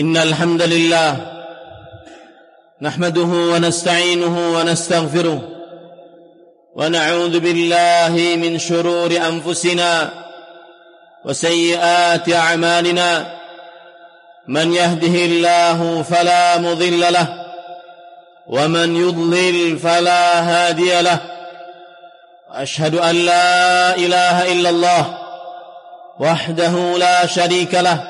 إن الحمد لله نحمده ونستعينه ونستغفره ونعوذ بالله من شرور أنفسنا وسيئات أعمالنا من يهده الله فلا مضل له ومن يضلل فلا هادي له أشهد أن لا إله إلا الله وحده لا شريك له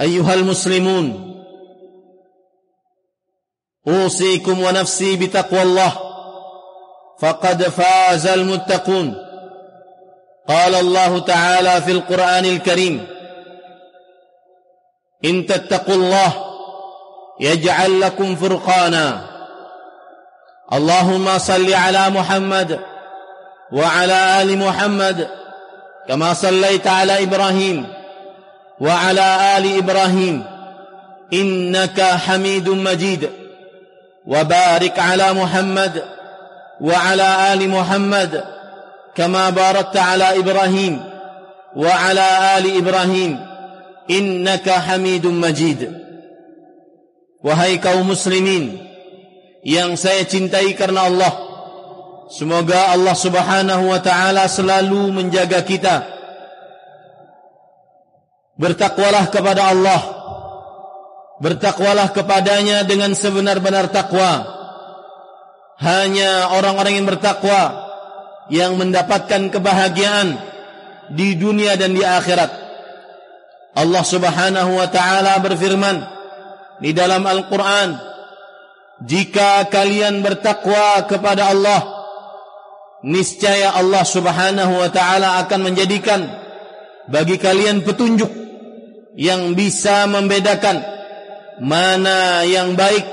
أيها المسلمون أوصيكم ونفسي بتقوى الله فقد فاز المتقون. قال الله تعالى في القرآن الكريم إن تتقوا الله يجعل لكم فرقانا. اللهم صل على محمد وعلى آل محمد كما صليت على إبراهيم. وعلى آل إبراهيم إنك حميد مجيد. وبارك على محمد وعلى آل محمد كما باركت على إبراهيم وعلى آل إبراهيم. إنك حميد مجيد. Wahai kaum muslimin yang saya cintai karena Allah. Semoga Allah subhanahu wa ta'ala selalu menjaga kita. Bertakwalah kepada Allah. Bertakwalah kepadanya dengan sebenar-benar takwa. Hanya orang-orang yang bertakwa Yang mendapatkan kebahagiaan Di dunia dan di akhirat. Allah subhanahu wa ta'ala berfirman Di dalam Al-Quran Jika kalian bertakwa kepada Allah Niscaya Allah subhanahu wa ta'ala akan menjadikan Bagi kalian petunjuk yang bisa membedakan mana yang baik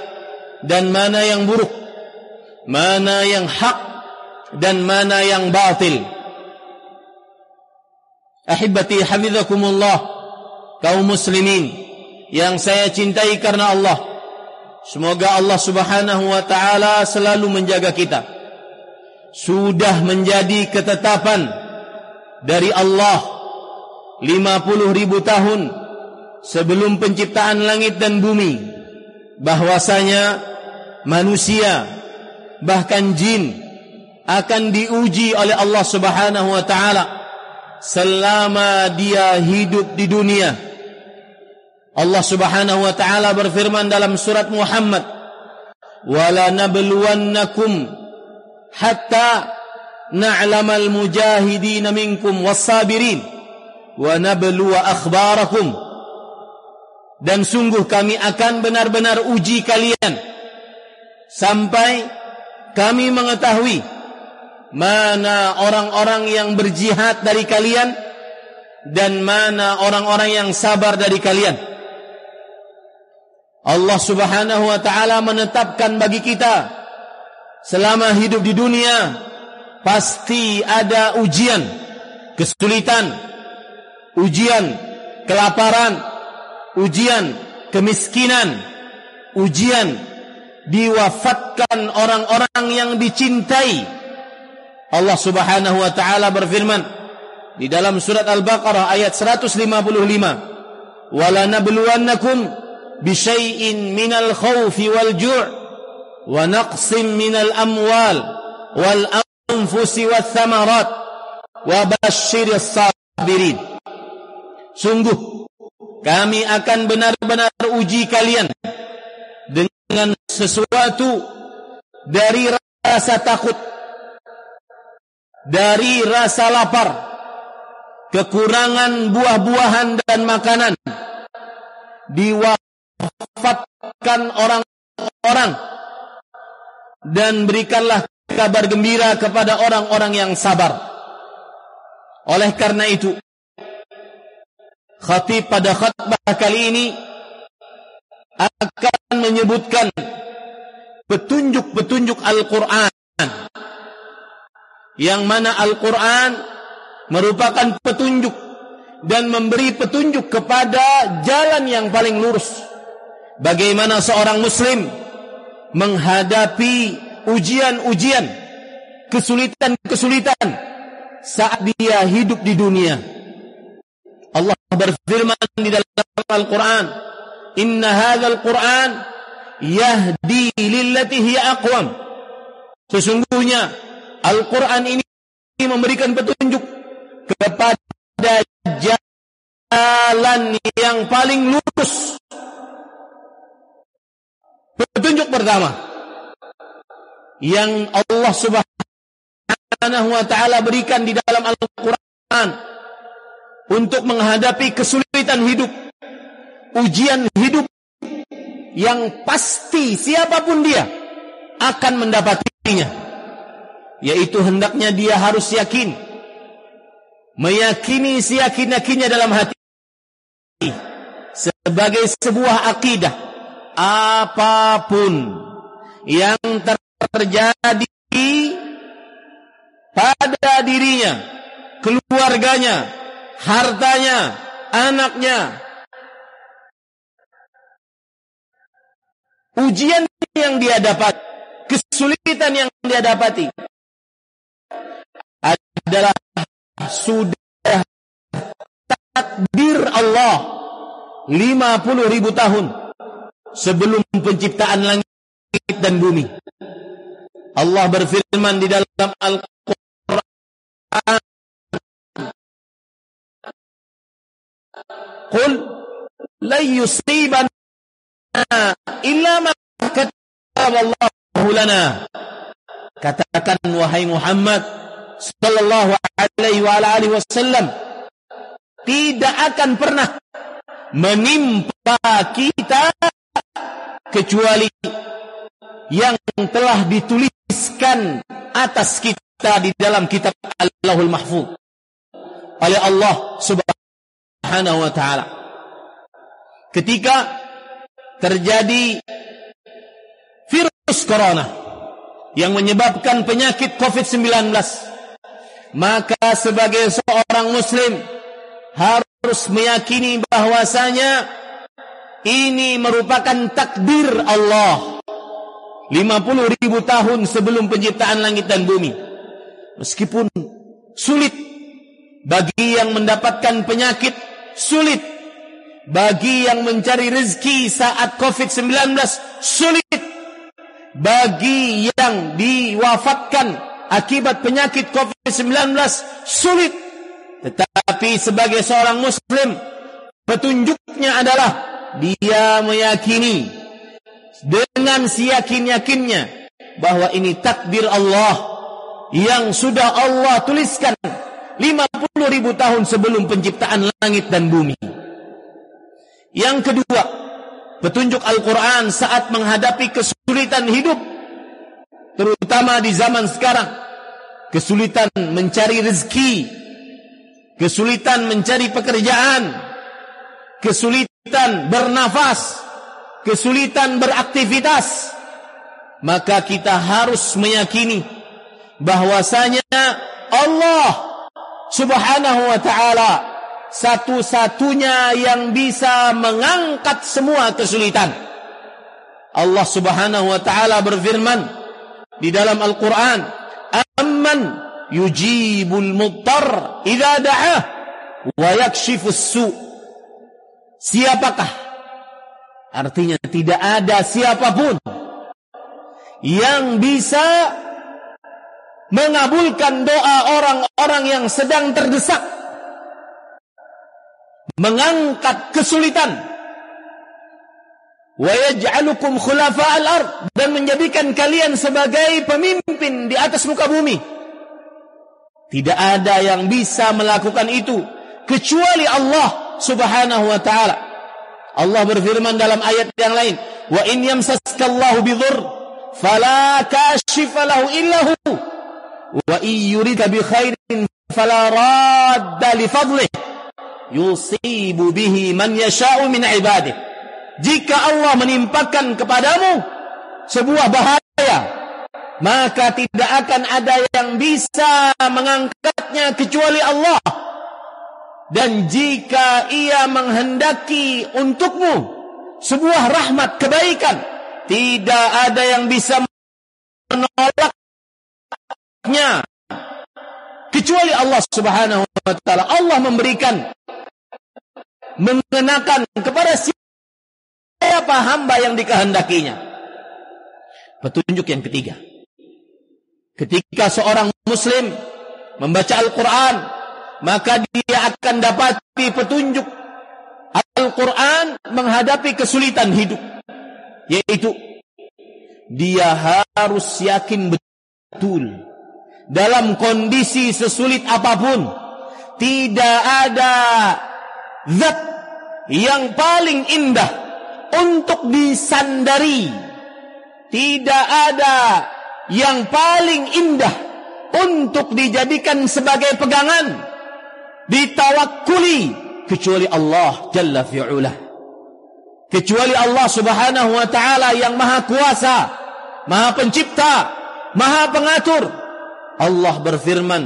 dan mana yang buruk, mana yang hak dan mana yang batil. Ahibati hafizakumullah kaum muslimin yang saya cintai karena Allah. Semoga Allah Subhanahu wa taala selalu menjaga kita. Sudah menjadi ketetapan dari Allah 50 ribu tahun sebelum penciptaan langit dan bumi bahwasanya manusia bahkan jin akan diuji oleh Allah Subhanahu wa taala selama dia hidup di dunia. Allah Subhanahu wa taala berfirman dalam surat Muhammad wala nabluwannakum hatta na'lamal mujahidin minkum was-sabirin wa nabluwa akhbarakum dan sungguh kami akan benar-benar uji kalian sampai kami mengetahui mana orang-orang yang berjihad dari kalian dan mana orang-orang yang sabar dari kalian. Allah Subhanahu wa taala menetapkan bagi kita selama hidup di dunia pasti ada ujian, kesulitan, ujian, kelaparan, ujian kemiskinan, ujian diwafatkan orang-orang yang dicintai. Allah Subhanahu wa taala berfirman di dalam surat Al-Baqarah ayat 155, "Wala nabluwannakum bisyai'in minal khawfi wal ju' wa naqsim minal amwal wal anfusi wath thamarat wa basyiris sabirin." Sungguh kami akan benar-benar uji kalian dengan sesuatu dari rasa takut, dari rasa lapar, kekurangan buah-buahan dan makanan, diwafatkan orang-orang, dan berikanlah kabar gembira kepada orang-orang yang sabar. Oleh karena itu, khatib pada khutbah kali ini akan menyebutkan petunjuk-petunjuk Al-Quran. Yang mana Al-Quran merupakan petunjuk dan memberi petunjuk kepada jalan yang paling lurus. Bagaimana seorang muslim menghadapi ujian-ujian kesulitan-kesulitan saat dia hidup di dunia berfirman di dalam Al-Quran inna hadzal Qur'an yahdi lillati hiya aqwam. Sesungguhnya Al-Qur'an ini memberikan petunjuk kepada jalan yang paling lurus. Petunjuk pertama yang Allah Subhanahu wa taala berikan di dalam Al-Qur'an untuk menghadapi kesulitan hidup ujian hidup yang pasti siapa pun dia akan mendapatinya. Yaitu hendaknya dia harus yakin meyakini siyakin-yakinnya dalam hati sebagai sebuah akidah apa pun yang terjadi pada dirinya keluarganya hartanya anaknya ujian yang dia dapat, kesulitan yang dia dapati adalah sudah takdir Allah 50 ribu tahun sebelum penciptaan langit dan bumi. Allah berfirman di dalam Al-Quran la yusiban illa ma kataballahu lana. Katakan wahai Muhammad sallallahu alaihi wa alihi wasallam tidak akan pernah menimpa kita kecuali yang telah dituliskan atas kita di dalam kitab Allahul Mahfuz oleh Allah Subhanahu wa taala. Ketika terjadi virus corona yang menyebabkan penyakit COVID-19 maka sebagai seorang muslim harus meyakini bahwasanya ini merupakan takdir Allah 50 ribu tahun sebelum penciptaan langit dan bumi. Meskipun sulit bagi yang mendapatkan penyakit sulit bagi yang mencari rezeki saat COVID-19 sulit. Bagi yang diwafatkan akibat penyakit COVID-19 sulit. Tetapi sebagai seorang muslim petunjuknya adalah dia meyakini dengan siyakin-yakinnya bahwa ini takdir Allah yang sudah Allah tuliskan 50 ribu tahun sebelum penciptaan langit dan bumi. Yang kedua, petunjuk Al-Quran saat menghadapi kesulitan hidup. Terutama di zaman sekarang. Kesulitan mencari rezeki. Kesulitan mencari pekerjaan. Kesulitan bernafas. Kesulitan beraktivitas. Maka kita harus meyakini bahwasanya Allah subhanahu wa ta'ala satu-satunya yang bisa mengangkat semua kesulitan. Allah Subhanahu wa taala berfirman di dalam Al-Qur'an, "Amman yujibul muttar idza da'ah wa yakshifus su'." Siapakah? Artinya tidak ada siapa pun yang bisa mengabulkan doa orang-orang yang sedang terdesak mengangkat kesulitan. Wa khulafa'al ard dan menjadikan kalian sebagai pemimpin di atas muka bumi. Tidak ada yang bisa melakukan itu kecuali Allah Subhanahu wa taala. Allah berfirman dalam ayat yang lain wa in yamsaskallahu bidhur fala kashifa lahu illa hu. Wa yurida bi khairin fala radda li fadlih yusibu bihi man yasha'u min ibadih jika Allah menimpakan kepadamu sebuah bahaya maka tidak akan ada yang bisa mengangkatnya kecuali Allah dan jika ia menghendaki untukmu sebuah rahmat kebaikan tidak ada yang bisa menolak nya kecuali Allah Subhanahu wa taala. Allah memberikan mengenakan kepada siapa hamba yang dikehendakinya. Petunjuk yang ketiga. Ketika seorang muslim membaca Al-Qur'an, maka dia akan dapati petunjuk Al-Quran menghadapi kesulitan hidup. Yaitu, dia harus yakin betul dalam kondisi sesulit apa pun tidak ada zat yang paling indah untuk disandari. Tidak ada yang paling indah untuk dijadikan sebagai pegangan ditawakuli kecuali Allah jalla fi'ula kecuali Allah subhanahu wa ta'ala yang maha kuasa maha pencipta maha pengatur. Allah berfirman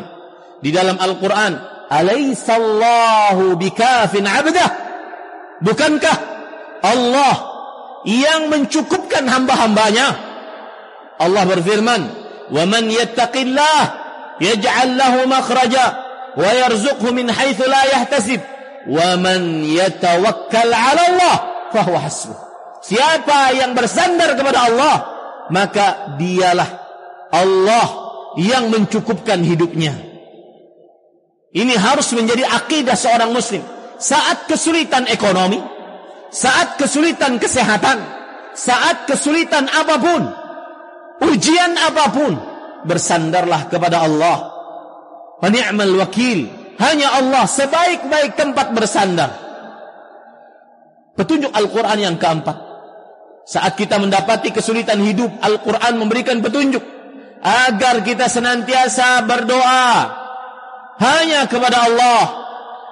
di dalam Al-Quran, alaisallahu bikafin abdah. Bukankah Allah yang mencukupkan hamba-hambanya? Allah berfirman wa man yattaqillah yaj'al lahu makhraja wa yarzuqhu min haitsu la yahtasib wa man yatawakkal 'ala Allah fahuwa hasbuh. Siapa yang bersandar kepada Allah maka dialah Allah yang mencukupkan hidupnya. Ini harus menjadi akidah seorang muslim. Saat kesulitan ekonomi, saat kesulitan kesehatan, saat kesulitan apa pun, ujian apa pun, bersandarlah kepada Allah. Peni'mal wakil, hanya Allah sebaik-baik tempat bersandar. Petunjuk Al-Quran yang keempat. Saat kita mendapati kesulitan hidup, Al-Quran memberikan petunjuk agar kita senantiasa berdoa hanya kepada Allah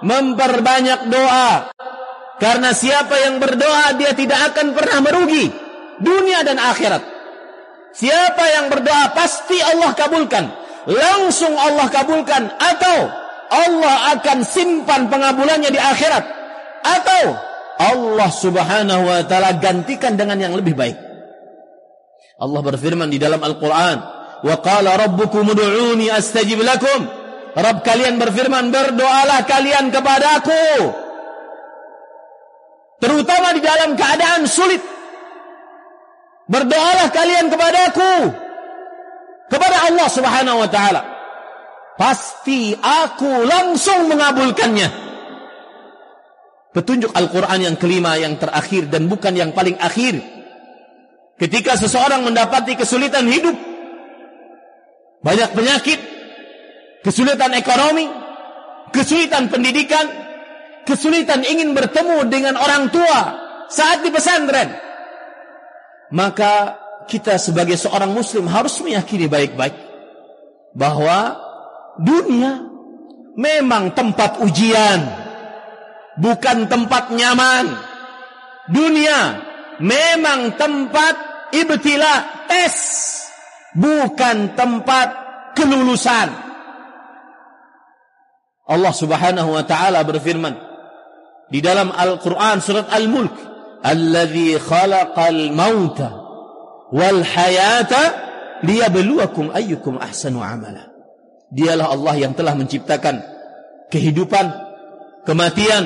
memperbanyak doa. Karena siapa yang berdoa dia tidak akan pernah merugi dunia dan akhirat. Siapa yang berdoa pasti Allah kabulkan. Langsung Allah kabulkan. Atau Allah akan simpan pengabulannya di akhirat. Atau Allah subhanahu wa ta'ala gantikan dengan yang lebih baik. Allah berfirman di dalam Al-Quran Wa qala rabbukum astajib lakum. Rabb kalian berfirman, berdoalah kalian kepadaku. Terutama di dalam keadaan sulit. Berdoalah kalian kepadaku. Kepada Allah subhanahu wa ta'ala. Pasti aku langsung mengabulkannya. Petunjuk Al-Quran yang kelima, yang terakhir, dan bukan yang paling akhir. Ketika seseorang mendapati kesulitan hidup, banyak penyakit, kesulitan ekonomi, kesulitan pendidikan, kesulitan ingin bertemu dengan orang tua saat di pesantren. Maka kita sebagai seorang muslim harus meyakini baik-baik bahwa dunia memang tempat ujian, bukan tempat nyaman. Dunia memang tempat ibtila, tes bukan tempat kelulusan. Allah Subhanahu wa taala berfirman di dalam Al-Qur'an surat Al-Mulk, "Allazi khalaqal mauta wal hayata liyabluwakum ayyukum ahsanu amala. Dialah Allah yang telah menciptakan kehidupan, kematian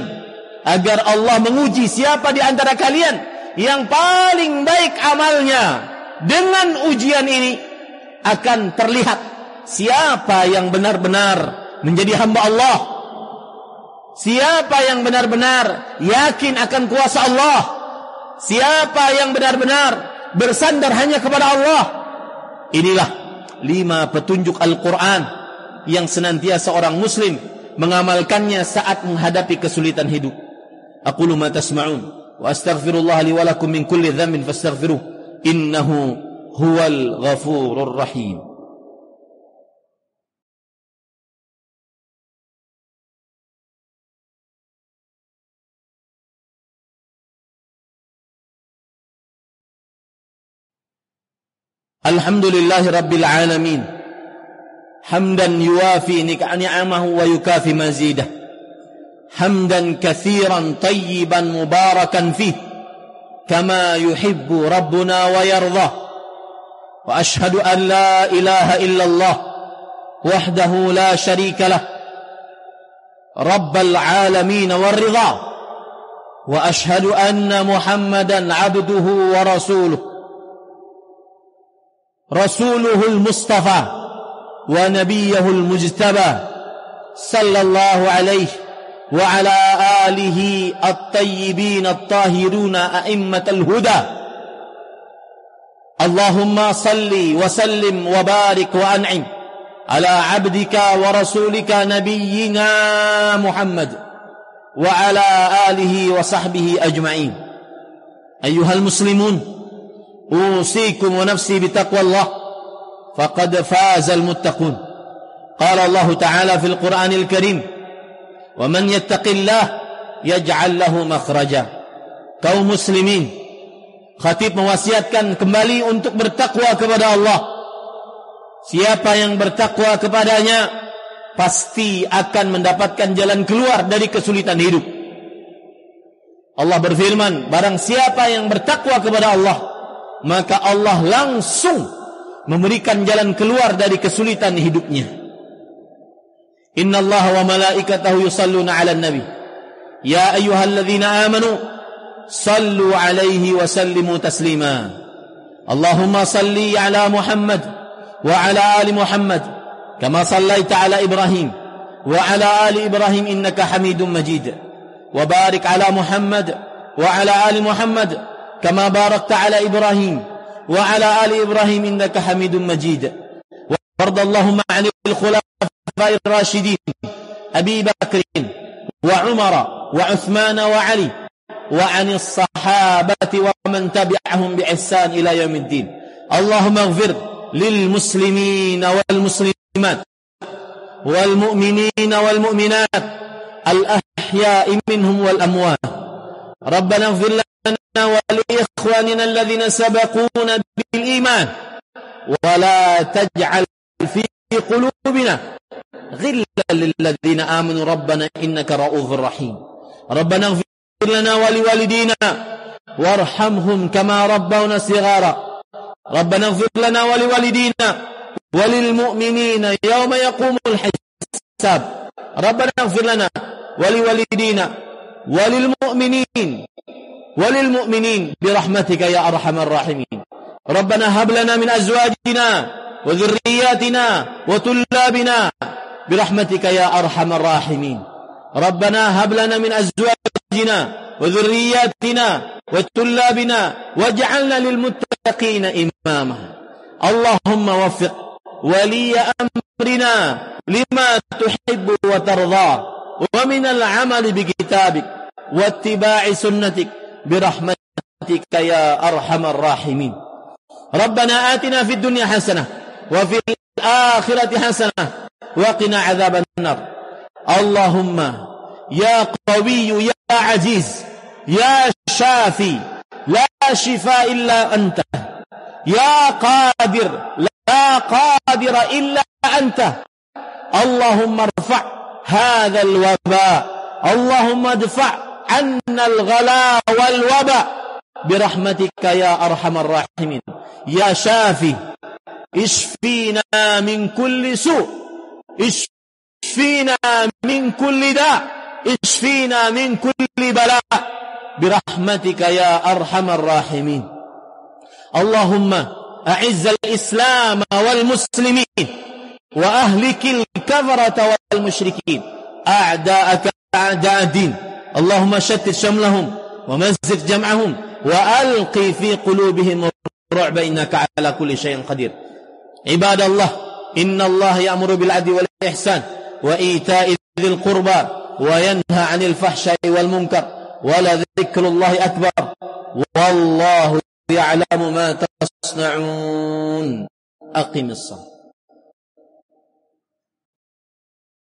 agar Allah menguji siapa di antara kalian yang paling baik amalnya. Dengan ujian ini akan terlihat siapa yang benar-benar menjadi hamba Allah. Siapa yang benar-benar yakin akan kuasa Allah. Siapa yang benar-benar bersandar hanya kepada Allah. Inilah lima petunjuk Al-Quran yang senantiasa seorang muslim mengamalkannya saat menghadapi kesulitan hidup. Aku ma tasma'un wa astaghfirullah li wa lakum min kulli dhanbin fastaghfiruh innahu huwal ghafurur rahim. الحمد لله رب العالمين حمدا يوافي نعمه ويكافي مزيده حمدا كثيرا طيبا مباركا فيه كما يحب ربنا ويرضى واشهد ان لا اله الا الله وحده لا شريك له رب العالمين والرضا واشهد ان محمدا عبده ورسوله رسوله المصطفى ونبيه المجتبى صلى الله عليه وعلى آله الطيبين الطاهرون أئمة الهدى. اللهم صل وسلم وبارك وأنعم على عبدك ورسولك نبينا محمد وعلى آله وصحبه أجمعين. أيها المسلمون أوصيكم ونفسي بتقوى الله فقد فاز المتقون قال الله تعالى في القرآن الكريم ومن يتق الله يجعل له مخرجا kaum muslimin khatib mewasiatkan kembali untuk bertakwa kepada Allah siapa yang bertakwa kepadanya pasti akan mendapatkan jalan keluar dari kesulitan hidup Allah berfirman barang siapa yang bertakwa kepada Allah maka Allah langsung memberikan jalan keluar dari kesulitan hidupnya. Inna Allah wa malaikatahu yusalluna ala nabi. Ya ayyuhalladzina amanu sallu alaihi wa sallimu taslima. Allahumma salli ala Muhammad wa ala ali Muhammad kama sallaita ala Ibrahim wa ala ali Ibrahim innaka Hamidum Majid. Wa barik ala Muhammad wa ala ali Muhammad كما باركت على إبراهيم وعلى آل إبراهيم إنك حميد مجيد. وارض اللهم عن الخلفاء الراشدين أبي بكر وعمر وعثمان وعلي وعن الصحابة ومن تبعهم بإحسان إلى يوم الدين. اللهم اغفر للمسلمين والمسلمات والمؤمنين والمؤمنات الأحياء منهم والأموات. ربنا اغفر ولإخواننا الذين سبقونا بالإيمان. ولا تجعل في قلوبنا غلا للذين آمنوا. ربنا إنك رؤوف رحيم. ربنا اغفر لنا ولوالدينا وارحمهم كما ربونا صغارا. ربنا اغفر لنا ولوالدينا وللمؤمنين يوم يقوم الحساب. ربنا اغفر لنا ولوالدينا وللمؤمنين وللمؤمنين برحمتك يا أرحم الراحمين. ربنا هب لنا من أزواجنا وذرياتنا وطلابنا برحمتك يا أرحم الراحمين. ربنا هب لنا من أزواجنا وذرياتنا وطلابنا واجعلنا للمتقين إماما. اللهم وفق ولي أمرنا لما تحب وترضى ومن العمل بكتابك واتباع سنتك برحمتك يا أرحم الراحمين. ربنا آتنا في الدنيا حسنة وفي الآخرة حسنة وقنا عذاب النار. اللهم يا قوي يا عزيز يا شافي لا شفاء إلا أنت. يا قادر لا قادر إلا أنت. اللهم ارفع هذا الوباء. اللهم ادفع عنا الغلاء والوباء برحمتك يا أرحم الراحمين. يا شافي اشفينا من كل سوء اشفينا من كل داء اشفينا من كل بلاء برحمتك يا أرحم الراحمين. اللهم أعز الإسلام والمسلمين وأهلك الكفرة والمشركين. أعداءك أعداء الدين. اللهم شتت شملهم ومزق جمعهم وألقي في قلوبهم الرعب إنك على كل شيء قدير. عباد الله إن الله يأمر بالعدل والإحسان وإيتاء ذي القربى وينهى عن الفحشاء والمنكر ولذكر الله أكبر. والله يعلم ما تصنعون. أقم الصلاة.